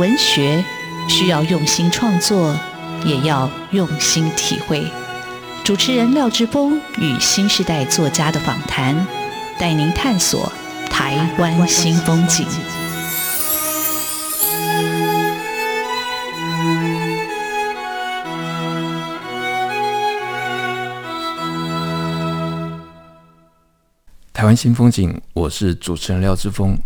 文学需要用心创作，也要用心体会。主持人廖志峰与新时代作家的访谈，带您探索台湾新风景。台湾新风景，我是主持人廖志峰。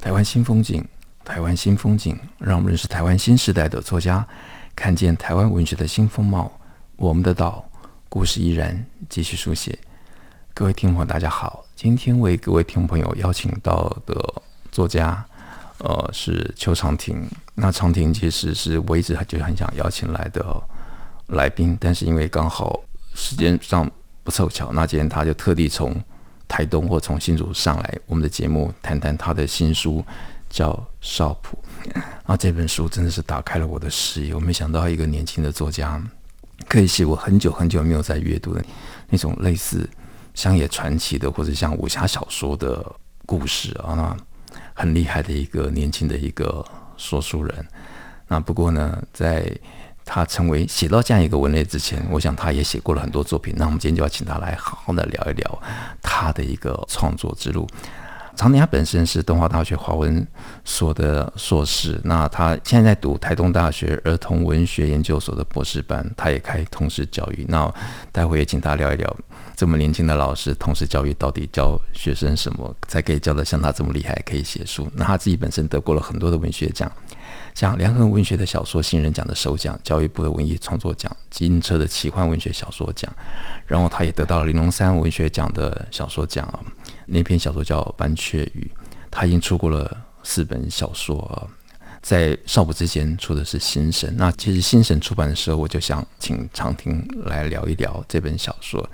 台湾新风景，台湾新风景，让我们认识台湾新时代的作家，看见台湾文学的新风貌。我们的岛，故事依然继续书写。各位听众朋友，大家好，今天为各位听众朋友邀请到的作家，呃，是邱常婷。那常婷其实是我一直就很想邀请来的来宾，但是因为刚好时间上不凑巧，那今天他就特地从。台东或从新竹上来，我们的节目谈谈他的新书，叫《少普》。啊，这本书真的是打开了我的视野。我没想到一个年轻的作家，可以写我很久很久没有在阅读的那种类似乡野传奇的，或者像武侠小说的故事啊，很厉害的一个年轻的一个说书人。那不过呢，在他成为写到这样一个文类之前，我想他也写过了很多作品。那我们今天就要请他来好好的聊一聊他的一个创作之路。常年他本身是东华大学华文所的硕士，那他现在在读台东大学儿童文学研究所的博士班，他也开通识教育。那待会也请他聊一聊，这么年轻的老师，通识教育到底教学生什么，才可以教得像他这么厉害，可以写书。那他自己本身得过了很多的文学奖。像联合文学的小说新人奖的首奖，教育部的文艺创作奖，金车的奇幻文学小说奖，然后他也得到了玲珑三文学奖的小说奖啊。那篇小说叫《斑雀羽》，他已经出过了四本小说啊。在少谱之前出的是《新神》，那其实《新神》出版的时候，我就想请长亭来聊一聊这本小说。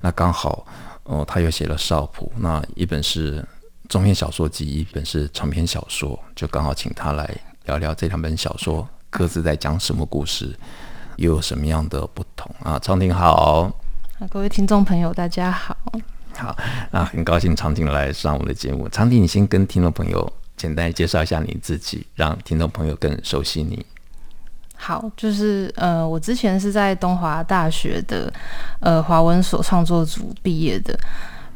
那刚好哦，他又写了《少谱》，那一本是中篇小说集，一本是长篇小说，就刚好请他来。聊聊这两本小说各自在讲什么故事，又有什么样的不同啊？长婷好，各位听众朋友，大家好。好，啊很高兴长婷来上我们的节目。长婷，你先跟听众朋友简单介绍一下你自己，让听众朋友更熟悉你。好，就是呃，我之前是在东华大学的呃华文所创作组毕业的。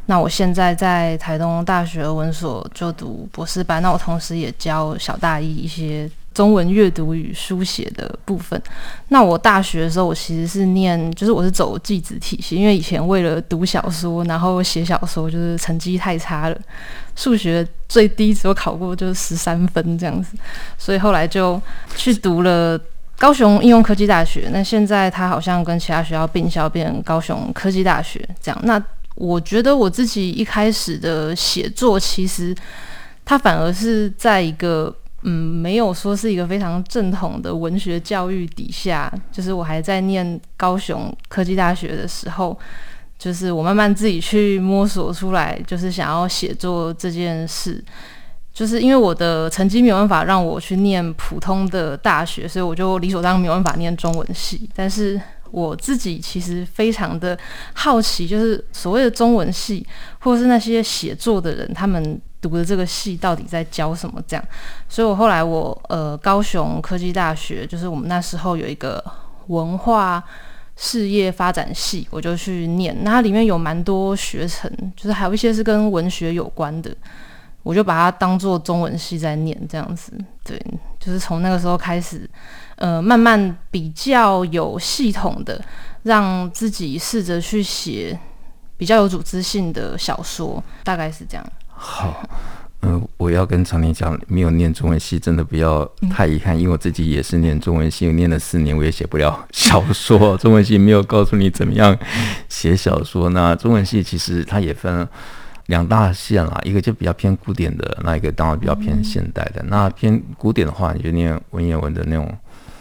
那我现在在台东大学文所就读博士班，那我同时也教小大一一些中文阅读与书写的部分。那我大学的时候，我其实是念，就是我是走技职体系，因为以前为了读小说，然后写小说，就是成绩太差了，数学最低只有考过就是十三分这样子，所以后来就去读了高雄应用科技大学。那现在他好像跟其他学校并校变高雄科技大学这样。那我觉得我自己一开始的写作，其实它反而是在一个嗯，没有说是一个非常正统的文学教育底下，就是我还在念高雄科技大学的时候，就是我慢慢自己去摸索出来，就是想要写作这件事，就是因为我的成绩没有办法让我去念普通的大学，所以我就理所当然没有办法念中文系，但是。我自己其实非常的好奇，就是所谓的中文系，或是那些写作的人，他们读的这个系到底在教什么？这样，所以我后来我呃，高雄科技大学，就是我们那时候有一个文化事业发展系，我就去念，那它里面有蛮多学程，就是还有一些是跟文学有关的，我就把它当做中文系在念，这样子，对，就是从那个时候开始。呃，慢慢比较有系统的，让自己试着去写比较有组织性的小说，大概是这样。好，嗯、我要跟常婷讲，没有念中文系，真的不要太遗憾，因为我自己也是念中文系，念了四年，我也写不了小说。中文系没有告诉你怎么样写小说。那中文系其实它也分两大线啦，一个就比较偏古典的，那一个当然比较偏现代的。那偏古典的话，你就念文言文的那种。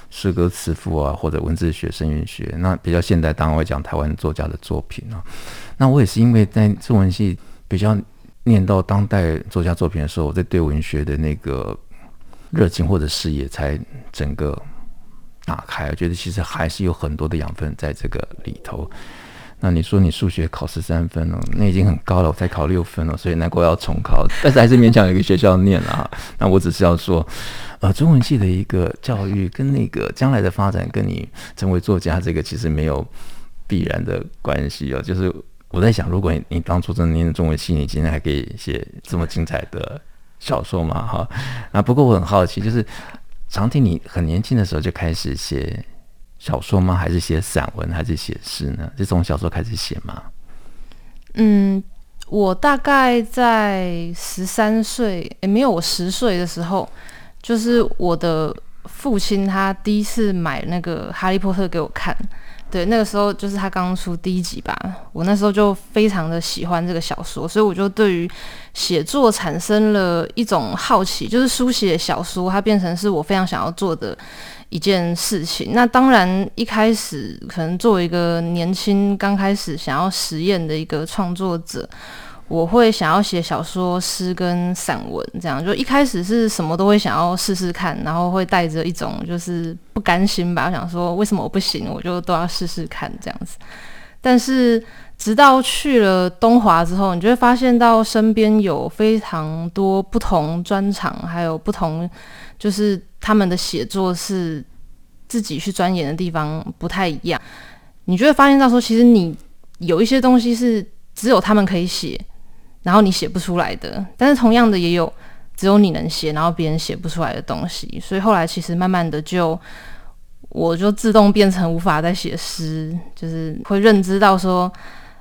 诗歌词赋啊，或者文字学、声韵学，那比较现代，当然会讲台湾作家的作品啊。那我也是因为在中文系比较念到当代作家作品的时候，我在对文学的那个热情或者视野才整个打开。我觉得其实还是有很多的养分在这个里头。那你说你数学考十三分了，那已经很高了，我才考六分了，所以难怪要重考。但是还是勉强有一个学校念了哈。那我只是要说，呃，中文系的一个教育跟那个将来的发展，跟你成为作家这个其实没有必然的关系哦。就是我在想，如果你你当初真的念中文系，你今天还可以写这么精彩的小说吗？哈。那不过我很好奇，就是常听，你很年轻的时候就开始写。小说吗？还是写散文？还是写诗呢？是从小说开始写吗？嗯，我大概在十三岁，也没有我十岁的时候，就是我的父亲他第一次买那个《哈利波特》给我看。对，那个时候就是他刚出第一集吧，我那时候就非常的喜欢这个小说，所以我就对于写作产生了一种好奇，就是书写小说，它变成是我非常想要做的一件事情。那当然一开始可能作为一个年轻刚开始想要实验的一个创作者。我会想要写小说、诗跟散文，这样就一开始是什么都会想要试试看，然后会带着一种就是不甘心吧，我想说为什么我不行，我就都要试试看这样子。但是直到去了东华之后，你就会发现到身边有非常多不同专长，还有不同就是他们的写作是自己去钻研的地方不太一样，你就会发现到说，其实你有一些东西是只有他们可以写。然后你写不出来的，但是同样的也有只有你能写，然后别人写不出来的东西。所以后来其实慢慢的就，我就自动变成无法再写诗，就是会认知到说，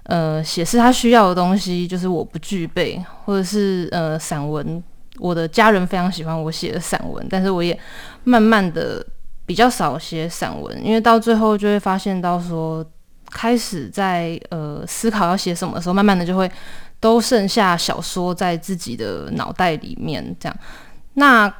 呃，写诗他需要的东西就是我不具备，或者是呃散文，我的家人非常喜欢我写的散文，但是我也慢慢的比较少写散文，因为到最后就会发现到说，开始在呃思考要写什么的时候，慢慢的就会。都剩下小说在自己的脑袋里面，这样。那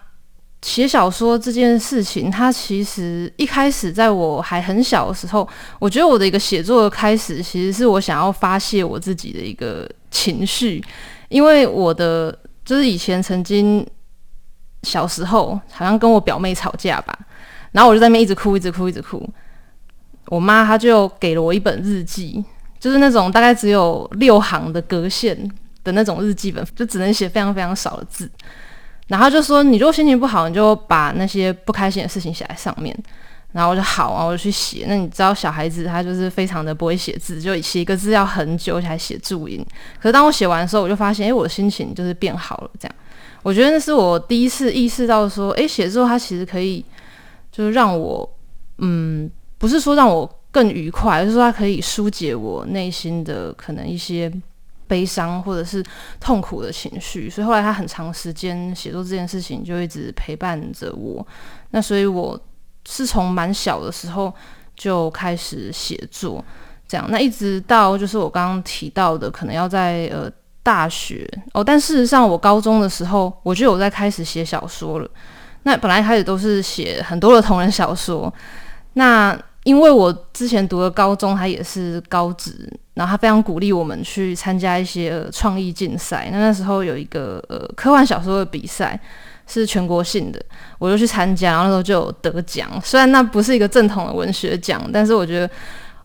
写小说这件事情，它其实一开始在我还很小的时候，我觉得我的一个写作的开始，其实是我想要发泄我自己的一个情绪，因为我的就是以前曾经小时候好像跟我表妹吵架吧，然后我就在那边一直哭，一直哭，一直哭。我妈她就给了我一本日记。就是那种大概只有六行的格线的那种日记本，就只能写非常非常少的字。然后就说，你如果心情不好，你就把那些不开心的事情写在上面。然后我就好啊，我就去写。那你知道小孩子他就是非常的不会写字，就写一个字要很久才写注音。可是当我写完的时候，我就发现，哎，我的心情就是变好了。这样，我觉得那是我第一次意识到说，哎，写作它其实可以，就是让我，嗯，不是说让我。更愉快，就是说它可以疏解我内心的可能一些悲伤或者是痛苦的情绪，所以后来他很长时间写作这件事情就一直陪伴着我。那所以我是从蛮小的时候就开始写作，这样，那一直到就是我刚刚提到的，可能要在呃大学哦，但事实上我高中的时候我就有在开始写小说了。那本来开始都是写很多的同人小说，那。因为我之前读的高中，它也是高职，然后他非常鼓励我们去参加一些创意竞赛。那那时候有一个呃科幻小说的比赛，是全国性的，我就去参加，然后那时候就有得奖。虽然那不是一个正统的文学奖，但是我觉得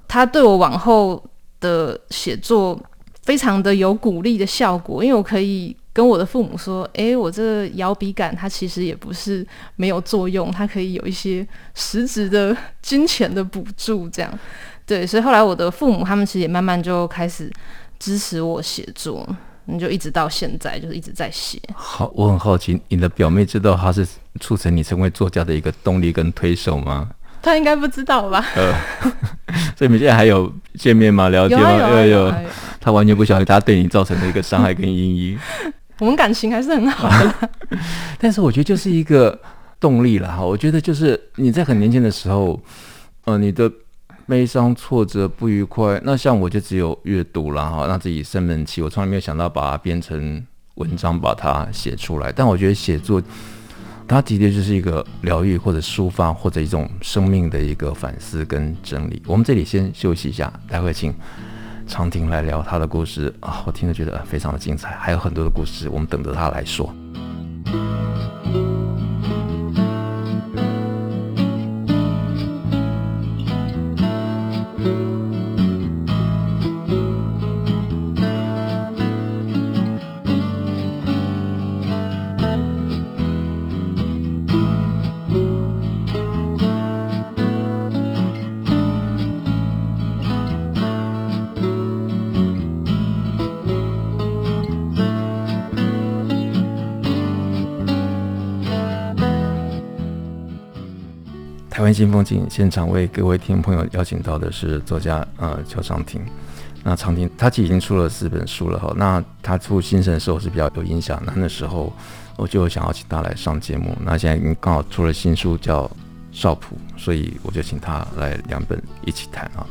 它对我往后的写作非常的有鼓励的效果，因为我可以。跟我的父母说：“诶，我这个摇笔杆，它其实也不是没有作用，它可以有一些实质的金钱的补助，这样对。所以后来我的父母他们其实也慢慢就开始支持我写作，你就一直到现在就是一直在写。好，我很好奇，你的表妹知道她是促成你成为作家的一个动力跟推手吗？她应该不知道吧？呃，所以你们现在还有见面吗？聊天吗？有有有。她完全不晓得她对你造成的一个伤害跟阴影。我们感情还是很好的，啊，但是我觉得就是一个动力了哈。我觉得就是你在很年轻的时候，呃，你的悲伤、挫折、不愉快，那像我就只有阅读了哈，让自己生闷气。我从来没有想到把它变成文章，把它写出来。但我觉得写作，它的确就是一个疗愈或者抒发或者一种生命的一个反思跟整理。我们这里先休息一下，待会请。长婷来聊他的故事啊，我听着觉得非常的精彩，还有很多的故事，我们等着他来说。台湾新风景现场为各位听朋友邀请到的是作家呃邱常婷。那长亭他其实已经出了四本书了哈。那他出新生的时候是比较有影响，那那时候我就想要请他来上节目。那现在已经刚好出了新书叫《少谱》，所以我就请他来两本一起谈啊。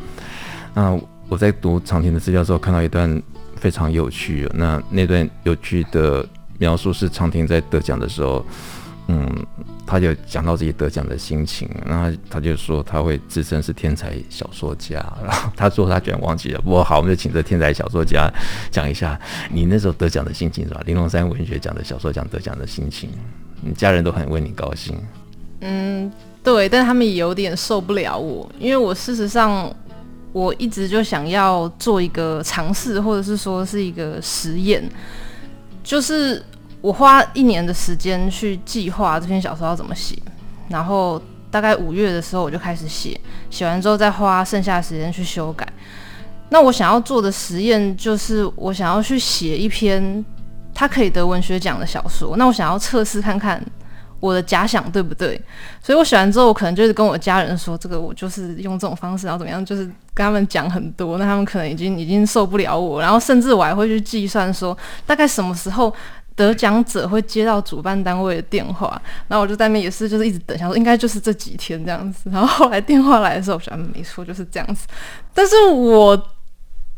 那我在读长亭的资料之后，看到一段非常有趣，那那段有趣的描述是长亭在得奖的时候。嗯，他就讲到自己得奖的心情，然后他就说他会自称是天才小说家，然后他说他居然忘记了。不过好，我们就请这天才小说家讲一下你那时候得奖的心情是吧？玲珑山文学奖的小说奖得奖的心情，你家人都很为你高兴。嗯，对，但他们也有点受不了我，因为我事实上我一直就想要做一个尝试，或者是说是一个实验，就是。我花一年的时间去计划这篇小说要怎么写，然后大概五月的时候我就开始写，写完之后再花剩下的时间去修改。那我想要做的实验就是，我想要去写一篇他可以得文学奖的小说。那我想要测试看看我的假想对不对。所以我写完之后，我可能就是跟我家人说，这个我就是用这种方式，然后怎么样，就是跟他们讲很多。那他们可能已经已经受不了我，然后甚至我还会去计算说，大概什么时候。得奖者会接到主办单位的电话，然后我就在那边也是，就是一直等，想说应该就是这几天这样子。然后后来电话来的时候，我想没错，就是这样子。但是我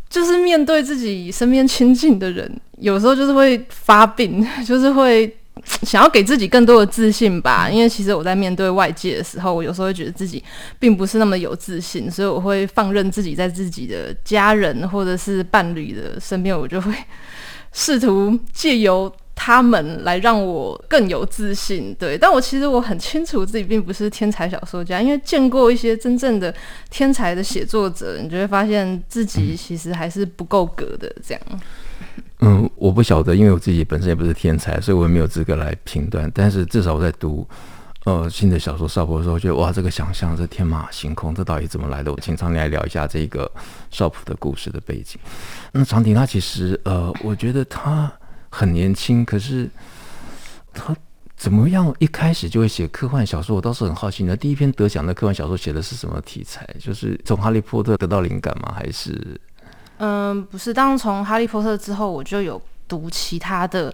就是面对自己身边亲近的人，有时候就是会发病，就是会想要给自己更多的自信吧。因为其实我在面对外界的时候，我有时候会觉得自己并不是那么有自信，所以我会放任自己在自己的家人或者是伴侣的身边，我就会试图借由。他们来让我更有自信，对，但我其实我很清楚自己并不是天才小说家，因为见过一些真正的天才的写作者，你就会发现自己其实还是不够格的。这样，嗯，我不晓得，因为我自己本身也不是天才，所以我也没有资格来评断。但是至少我在读呃新的小说《少普》的时候，觉得哇，这个想象这天马行空，这到底怎么来的？我请常婷来聊一下这个《少普》的故事的背景。那长婷她其实呃，我觉得她。很年轻，可是他怎么样一开始就会写科幻小说？我倒是很好奇。那第一篇得奖的科幻小说写的是什么题材？就是从《哈利波特》得到灵感吗？还是？嗯，不是。当从《哈利波特》之后，我就有读其他的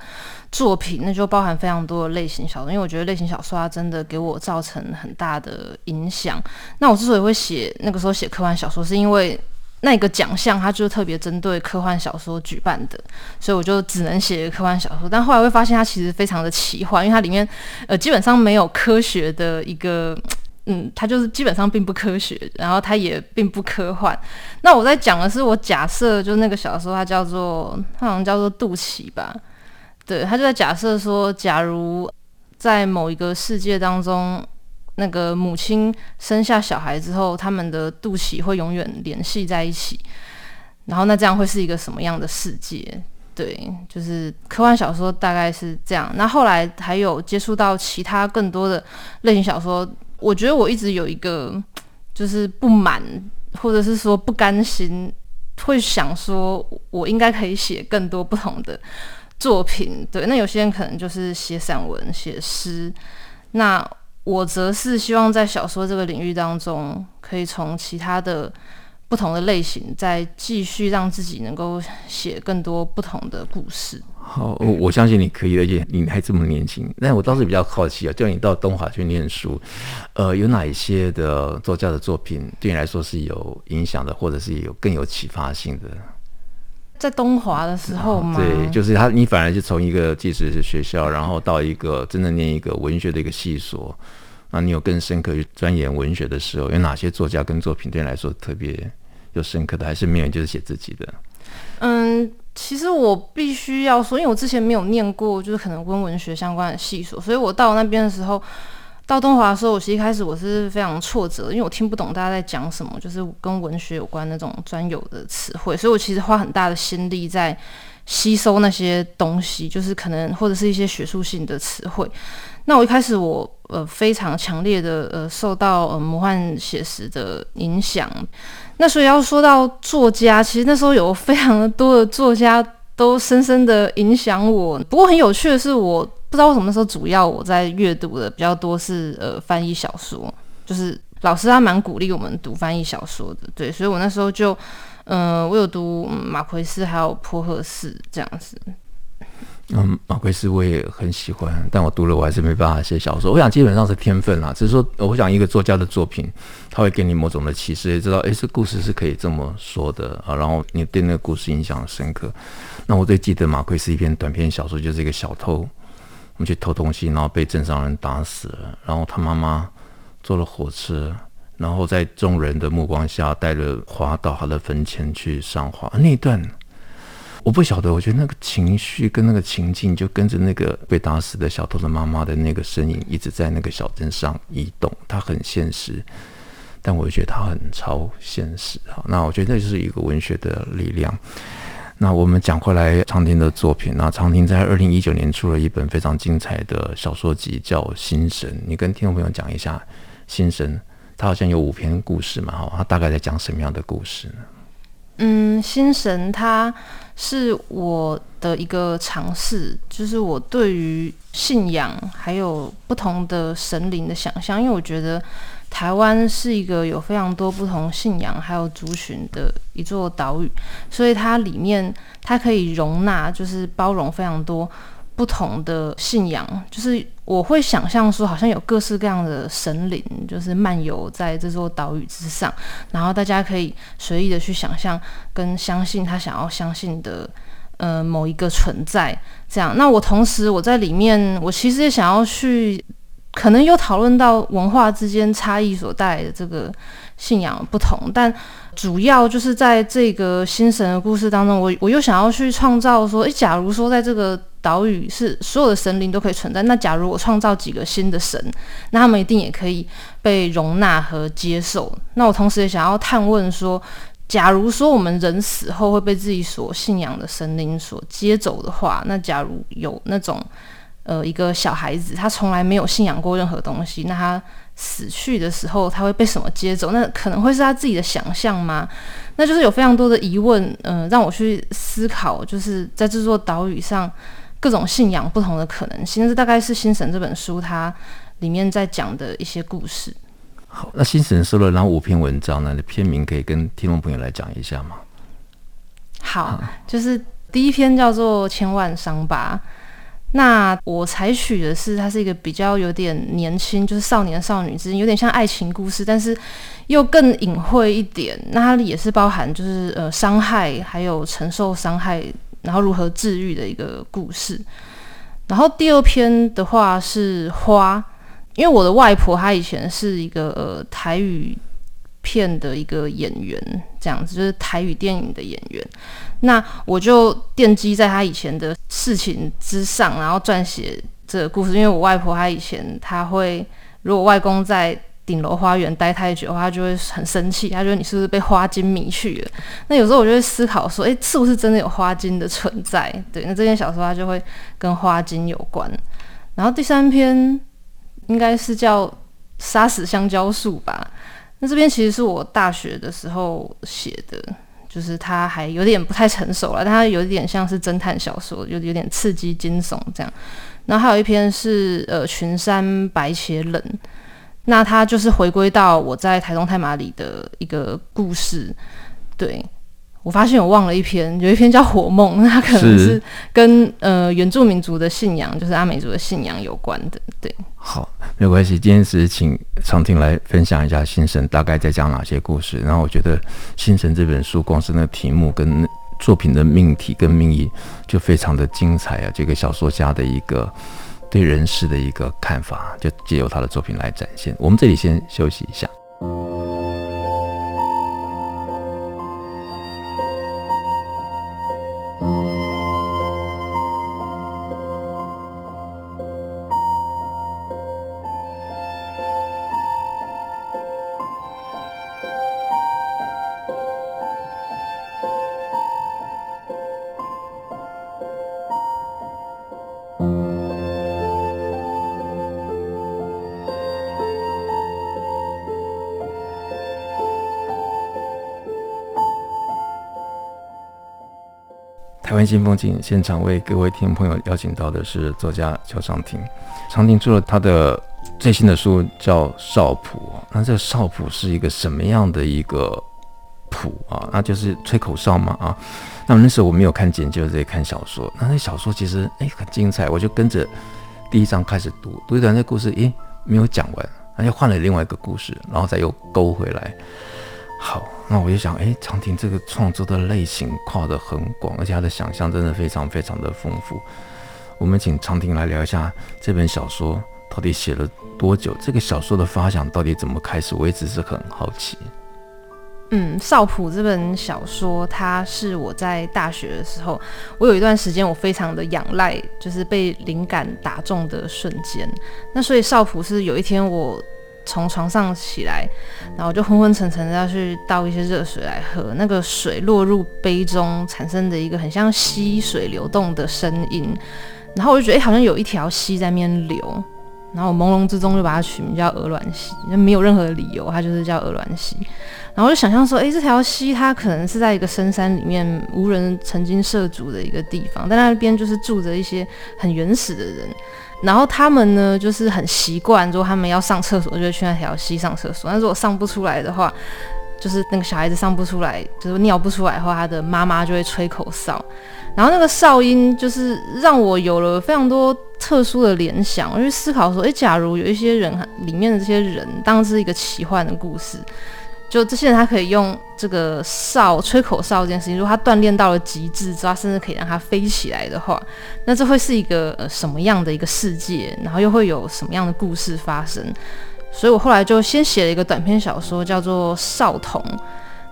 作品，那就包含非常多的类型小说。因为我觉得类型小说它真的给我造成很大的影响。那我之所以会写那个时候写科幻小说，是因为。那个奖项，它就是特别针对科幻小说举办的，所以我就只能写科幻小说。但后来会发现，它其实非常的奇幻，因为它里面呃基本上没有科学的一个，嗯，它就是基本上并不科学，然后它也并不科幻。那我在讲的是，我假设就那个小说，它叫做它好像叫做肚脐吧，对，它就在假设说，假如在某一个世界当中。那个母亲生下小孩之后，他们的肚脐会永远联系在一起。然后，那这样会是一个什么样的世界？对，就是科幻小说大概是这样。那后来还有接触到其他更多的类型小说，我觉得我一直有一个就是不满，或者是说不甘心，会想说我应该可以写更多不同的作品。对，那有些人可能就是写散文、写诗，那。我则是希望在小说这个领域当中，可以从其他的不同的类型，再继续让自己能够写更多不同的故事。好，我我相信你可以，而且你还这么年轻。那我倒是比较好奇啊，叫你到东华去念书，呃，有哪一些的作家的作品对你来说是有影响的，或者是有更有启发性的？在东华的时候吗？对，就是他，你反而是从一个即使是学校，然后到一个真的念一个文学的一个系所，那你有更深刻去钻研文学的时候，有哪些作家跟作品对你来说特别有深刻的，还是没有？就是写自己的。嗯，其实我必须要说，因为我之前没有念过，就是可能跟文学相关的系所，所以我到那边的时候。到东华的时候，我其实一开始我是非常挫折，因为我听不懂大家在讲什么，就是跟文学有关那种专有的词汇，所以我其实花很大的心力在吸收那些东西，就是可能或者是一些学术性的词汇。那我一开始我呃非常强烈的呃受到呃魔幻写实的影响，那所以要说到作家，其实那时候有非常多的作家都深深的影响我。不过很有趣的是我。不知道为什么那时候主要我在阅读的比较多是呃翻译小说，就是老师他蛮鼓励我们读翻译小说的，对，所以我那时候就，嗯、呃，我有读、马奎斯还有波赫士这样子。嗯，马奎斯我也很喜欢，但我读了我还是没办法写小说。我想基本上是天分啦，只是说，我想一个作家的作品，他会给你某种的启示，也知道，诶，这故事是可以这么说的啊。然后你对那个故事印象深刻。那我最记得马奎斯一篇短篇小说，就是一个小偷，我们去偷东西，然后被镇上人打死了，然后他妈妈坐了火车，然后在众人的目光下带着花到他的坟前去上花，那一段。我不晓得，我觉得那个情绪跟那个情境，就跟着那个被打死的小偷的妈妈的那个身影，一直在那个小镇上移动。它很现实，但我觉得它很超现实。啊，那我觉得那就是一个文学的力量。那我们讲回来，常婷的作品。那常婷在二零一九年出了一本非常精彩的小说集，叫《心神》。你跟听众朋友讲一下《心神》，它好像有五篇故事嘛？哈，它大概在讲什么样的故事呢？嗯，心神它是我的一个尝试，就是我对于信仰还有不同的神灵的想象。因为我觉得台湾是一个有非常多不同信仰还有族群的一座岛屿，所以它里面它可以容纳，就是包容非常多不同的信仰，就是。我会想象说，好像有各式各样的神灵，就是漫游在这座岛屿之上，然后大家可以随意的去想象跟相信他想要相信的，呃，某一个存在。这样，那我同时我在里面，我其实也想要去，可能又讨论到文化之间差异所带来的这个信仰不同，但主要就是在这个新神的故事当中，我我又想要去创造说，诶，假如说在这个。岛屿是所有的神灵都可以存在。那假如我创造几个新的神，那他们一定也可以被容纳和接受。那我同时也想要探问说，假如说我们人死后会被自己所信仰的神灵所接走的话，那假如有那种呃一个小孩子，他从来没有信仰过任何东西，那他死去的时候他会被什么接走？那可能会是他自己的想象吗？那就是有非常多的疑问，嗯、呃，让我去思考，就是在这座岛屿上。各种信仰不同的可能性，这大概是《心神》这本书它里面在讲的一些故事。好，那《新神》收了哪五篇文章呢？你篇名可以跟听众朋友来讲一下吗？好，就是第一篇叫做《千万伤疤》。那我采取的是，它是一个比较有点年轻，就是少年少女之间，有点像爱情故事，但是又更隐晦一点。那它也是包含，就是呃伤害，还有承受伤害。然后如何治愈的一个故事。然后第二篇的话是花，因为我的外婆她以前是一个呃台语片的一个演员，这样子就是台语电影的演员。那我就奠基在他以前的事情之上，然后撰写这个故事。因为我外婆她以前她会，如果外公在。顶楼花园待太久的话，她就会很生气。她觉得你是不是被花精迷去了？那有时候我就会思考说，诶，是不是真的有花精的存在？对，那这篇小说它就会跟花精有关。然后第三篇应该是叫《杀死香蕉树》吧？那这边其实是我大学的时候写的，就是它还有点不太成熟了，但它有点像是侦探小说，有有点刺激惊悚这样。然后还有一篇是呃《群山白且冷》。那他就是回归到我在台东太麻里的一个故事，对，我发现我忘了一篇，有一篇叫《火梦》，那它可能是跟是呃原住民族的信仰，就是阿美族的信仰有关的，对。好，没有关系，今天是请长婷来分享一下《心神》大概在讲哪些故事。然后我觉得《心神》这本书光是那题目跟作品的命题跟命意就非常的精彩啊，这个小说家的一个。对人世的一个看法，就借由他的作品来展现。我们这里先休息一下。新风景现场为各位听众朋友邀请到的是作家邱常婷。常婷除了他的最新的书叫《少谱》，那这个少谱是一个什么样的一个谱啊？那就是吹口哨嘛啊？那么那时候我没有看简介，在看小说。那那小说其实哎很精彩，我就跟着第一章开始读，读一段那故事，诶没有讲完，那就换了另外一个故事，然后再又勾回来。好，那我就想，哎，长亭这个创作的类型跨得很广，而且他的想象真的非常非常的丰富。我们请长亭来聊一下这本小说到底写了多久，这个小说的发想到底怎么开始，我一直是很好奇。嗯，少普这本小说，它是我在大学的时候，我有一段时间我非常的仰赖，就是被灵感打中的瞬间。那所以少普是有一天我从床上起来，然后就昏昏沉沉的要去倒一些热水来喝，那个水落入杯中产生的一个很像溪水流动的声音，然后我就觉得，哎，好像有一条溪在面流。然后朦胧之中就把它取名叫鹅卵溪，那没有任何理由，它就是叫鹅卵溪。然后就想象说，诶，这条溪它可能是在一个深山里面无人曾经涉足的一个地方，但那边就是住着一些很原始的人。然后他们呢，就是很习惯，如果他们要上厕所，就会去那条溪上厕所。但如果上不出来的话，就是那个小孩子上不出来，就是尿不出来的话，他的妈妈就会吹口哨。然后那个哨音就是让我有了非常多特殊的联想，我就思考说，诶，假如有一些人里面的这些人当是一个奇幻的故事，就这些人他可以用这个哨吹口哨这件事情，如果他锻炼到了极致之后，甚至可以让它飞起来的话，那这会是一个什么样的一个世界？然后又会有什么样的故事发生？所以我后来就先写了一个短篇小说，叫做《少童》。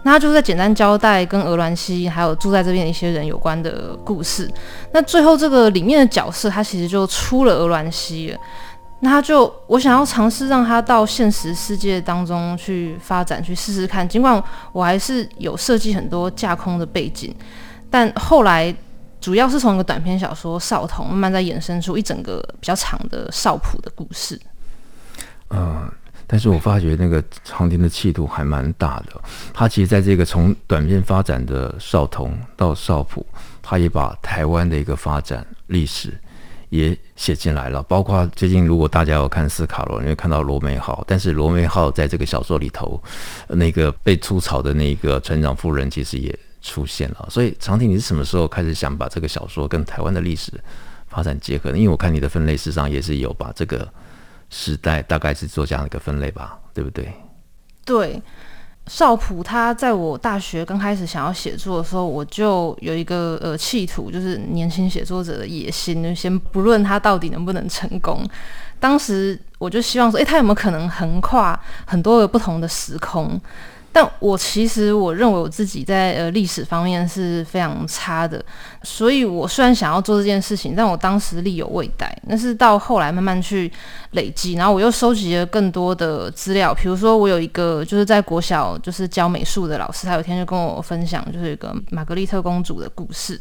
那他就是在简单交代跟鹅銮溪还有住在这边的一些人有关的故事。那最后这个里面的角色，他其实就出了鹅銮溪了。那他就我想要尝试让他到现实世界当中去发展，去试试看。尽管我还是有设计很多架空的背景，但后来主要是从一个短篇小说《少童》慢慢在衍生出一整个比较长的少谱的故事。嗯。但是我发觉那个常婷的气度还蛮大的，他其实在这个从短篇发展的少童到少普，他也把台湾的一个发展历史也写进来了。包括最近如果大家有看斯卡罗，你会看到罗美号，但是罗美号在这个小说里头，那个被吐槽的那个船长夫人其实也出现了。所以常婷，你是什么时候开始想把这个小说跟台湾的历史发展结合？因为我看你的分类事实上也是有把这个。时代大概是做这样一个分类吧，对不对？对，少普他在我大学刚开始想要写作的时候，我就有一个呃企图，就是年轻写作者的野心。就先不论他到底能不能成功，当时我就希望说，诶，他有没有可能横跨很多个不同的时空？但我其实我认为我自己在呃历史方面是非常差的，所以我虽然想要做这件事情，但我当时力有未逮。但是到后来慢慢去累积，然后我又收集了更多的资料。比如说，我有一个就是在国小就是教美术的老师，他有一天就跟我分享，就是一个玛格丽特公主的故事。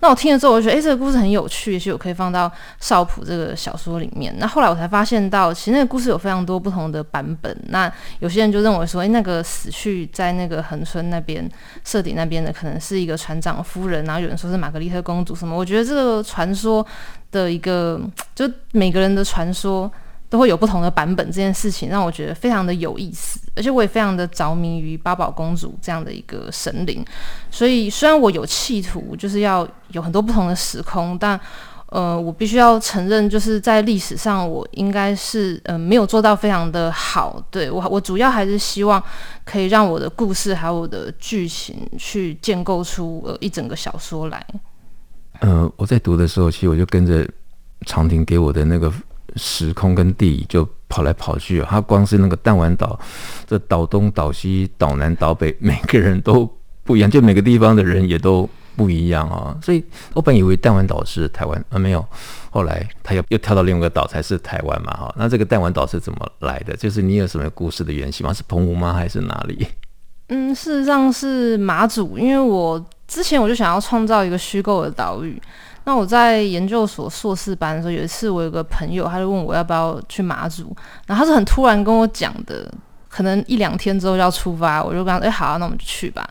那我听了之后，我就觉得，诶，这个故事很有趣，也许我可以放到少普这个小说里面。那后来我才发现到，其实那个故事有非常多不同的版本。那有些人就认为说，诶，那个死去在那个恒春那边、社底那边的，可能是一个船长夫人，然后有人说是玛格丽特公主什么。我觉得这个传说的一个，就每个人的传说。都会有不同的版本，这件事情让我觉得非常的有意思，而且我也非常的着迷于八宝公主这样的一个神灵。所以虽然我有企图，就是要有很多不同的时空，但呃，我必须要承认，就是在历史上我应该是呃没有做到非常的好。对，我，我主要还是希望可以让我的故事还有我的剧情去建构出呃一整个小说来。呃，我在读的时候，其实我就跟着长亭给我的那个。时空跟地理就跑来跑去，他光是那个弹丸岛，这岛东岛西岛南岛北，每个人都不一样，就每个地方的人也都不一样啊。所以我本以为弹丸岛是台湾啊，没有，后来他又又跳到另外一个岛才是台湾嘛哈。那这个弹丸岛是怎么来的？就是你有什么故事的原型吗？是澎湖吗？还是哪里？嗯，事实上是马祖，因为我之前我就想要创造一个虚构的岛屿。那我在研究所硕士班的时候，有一次我有个朋友，他就问我要不要去马祖，然后他是很突然跟我讲的，可能一两天之后要出发，我就跟他说，哎，好啊，那我们就去吧。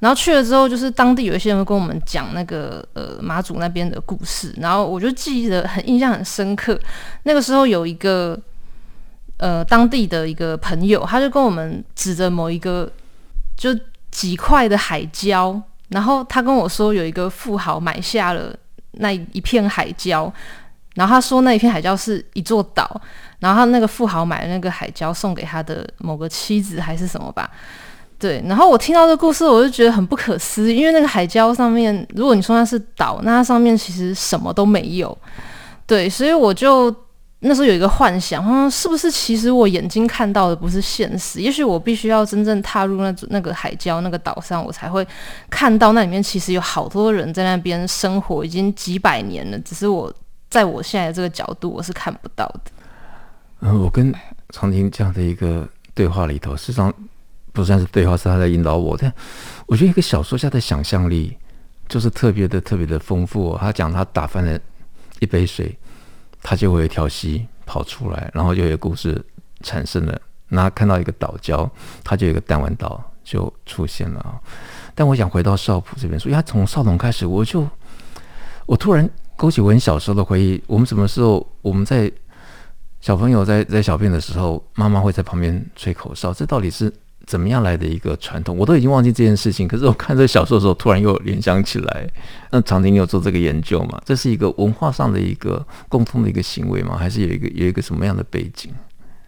然后去了之后，就是当地有一些人会跟我们讲那个呃马祖那边的故事，然后我就记得很印象很深刻。那个时候有一个呃当地的一个朋友，他就跟我们指着某一个就几块的海礁，然后他跟我说有一个富豪买下了那一片海礁，然后他说那一片海礁是一座岛，然后他那个富豪买的那个海礁送给他的某个妻子还是什么吧。对，然后我听到这个故事，我就觉得很不可思议，因为那个海礁上面，如果你说它是岛，那它上面其实什么都没有。对，所以我就那时候有一个幻想，嗯，是不是其实我眼睛看到的不是现实？也许我必须要真正踏入那那个海礁那个岛上，我才会看到那里面其实有好多人在那边生活，已经几百年了，只是我在我现在的这个角度，我是看不到的。嗯，我跟常婷这样的一个对话里头，事实上。不算是对话，是他在引导我。但我觉得一个小说家的想象力就是特别的、特别的丰富。他讲他打翻了一杯水，他就会有一条溪跑出来，然后就有故事产生了。那看到一个岛礁，他就有一个弹丸岛就出现了啊。但我想回到少普这边说，因为他从少龙开始，我就我突然勾起我很小时候的回忆。我们什么时候我们在小朋友在在小便的时候，妈妈会在旁边吹口哨，这到底是？怎么样来的一个传统，我都已经忘记这件事情。可是我看这个小说的时候，突然又联想起来。那长亭，你有做这个研究吗？这是一个文化上的一个共通的一个行为吗？还是有一个有一个什么样的背景？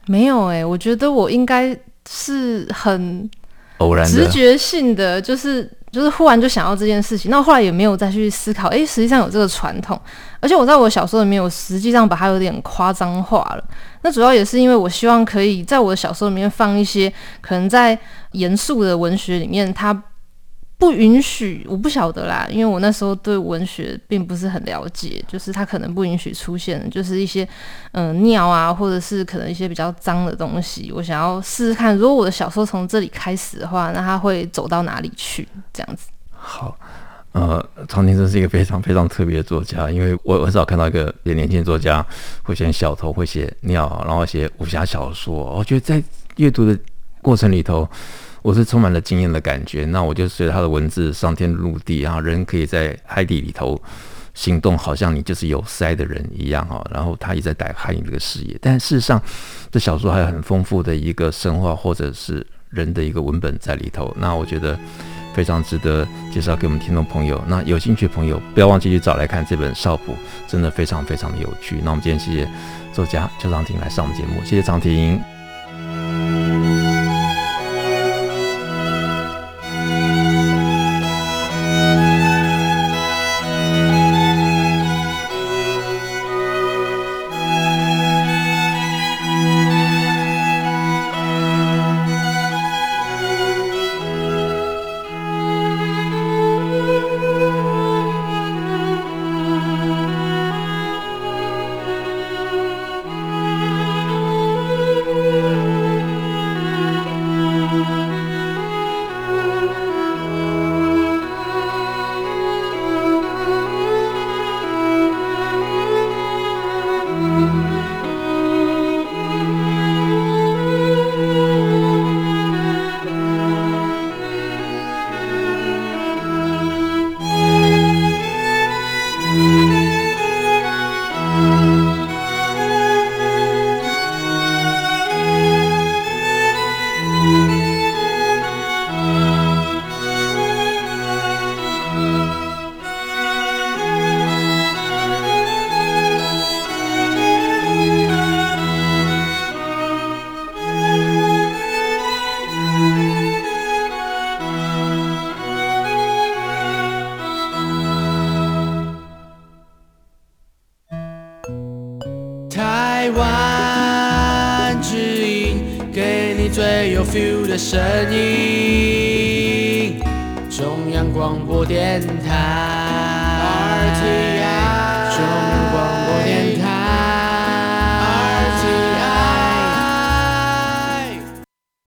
没有哎、欸，我觉得我应该是很偶然、直觉性的，就是就是忽然就想到这件事情。那后来也没有再去思考。哎，实际上有这个传统，而且我在我小说里面，我实际上把它有点夸张化了。那主要也是因为我希望可以在我的小说里面放一些可能在严肃的文学里面，它不允许，我不晓得啦，因为我那时候对文学并不是很了解，就是它可能不允许出现，就是一些嗯、尿啊，或者是可能一些比较脏的东西。我想要试试看，如果我的小说从这里开始的话，那它会走到哪里去？这样子。好。呃，常婷真是一个非常非常特别的作家，因为我很少看到一个年轻作家会写小偷，会写尿，然后写武侠小说。我觉得在阅读的过程里头，我是充满了惊艳的感觉。那我就随着他的文字上天入地啊，人可以在海底里头行动，好像你就是有鳃的人一样哈。然后他也在打开你这个视野，但事实上，这小说还有很丰富的一个神话或者是人的一个文本在里头。那我觉得。非常值得介绍给我们听众朋友。那有兴趣的朋友，不要忘记去找来看这本《少普》，真的非常非常的有趣。那我们今天谢谢作家邱长廷来上我们节目，谢谢长廷。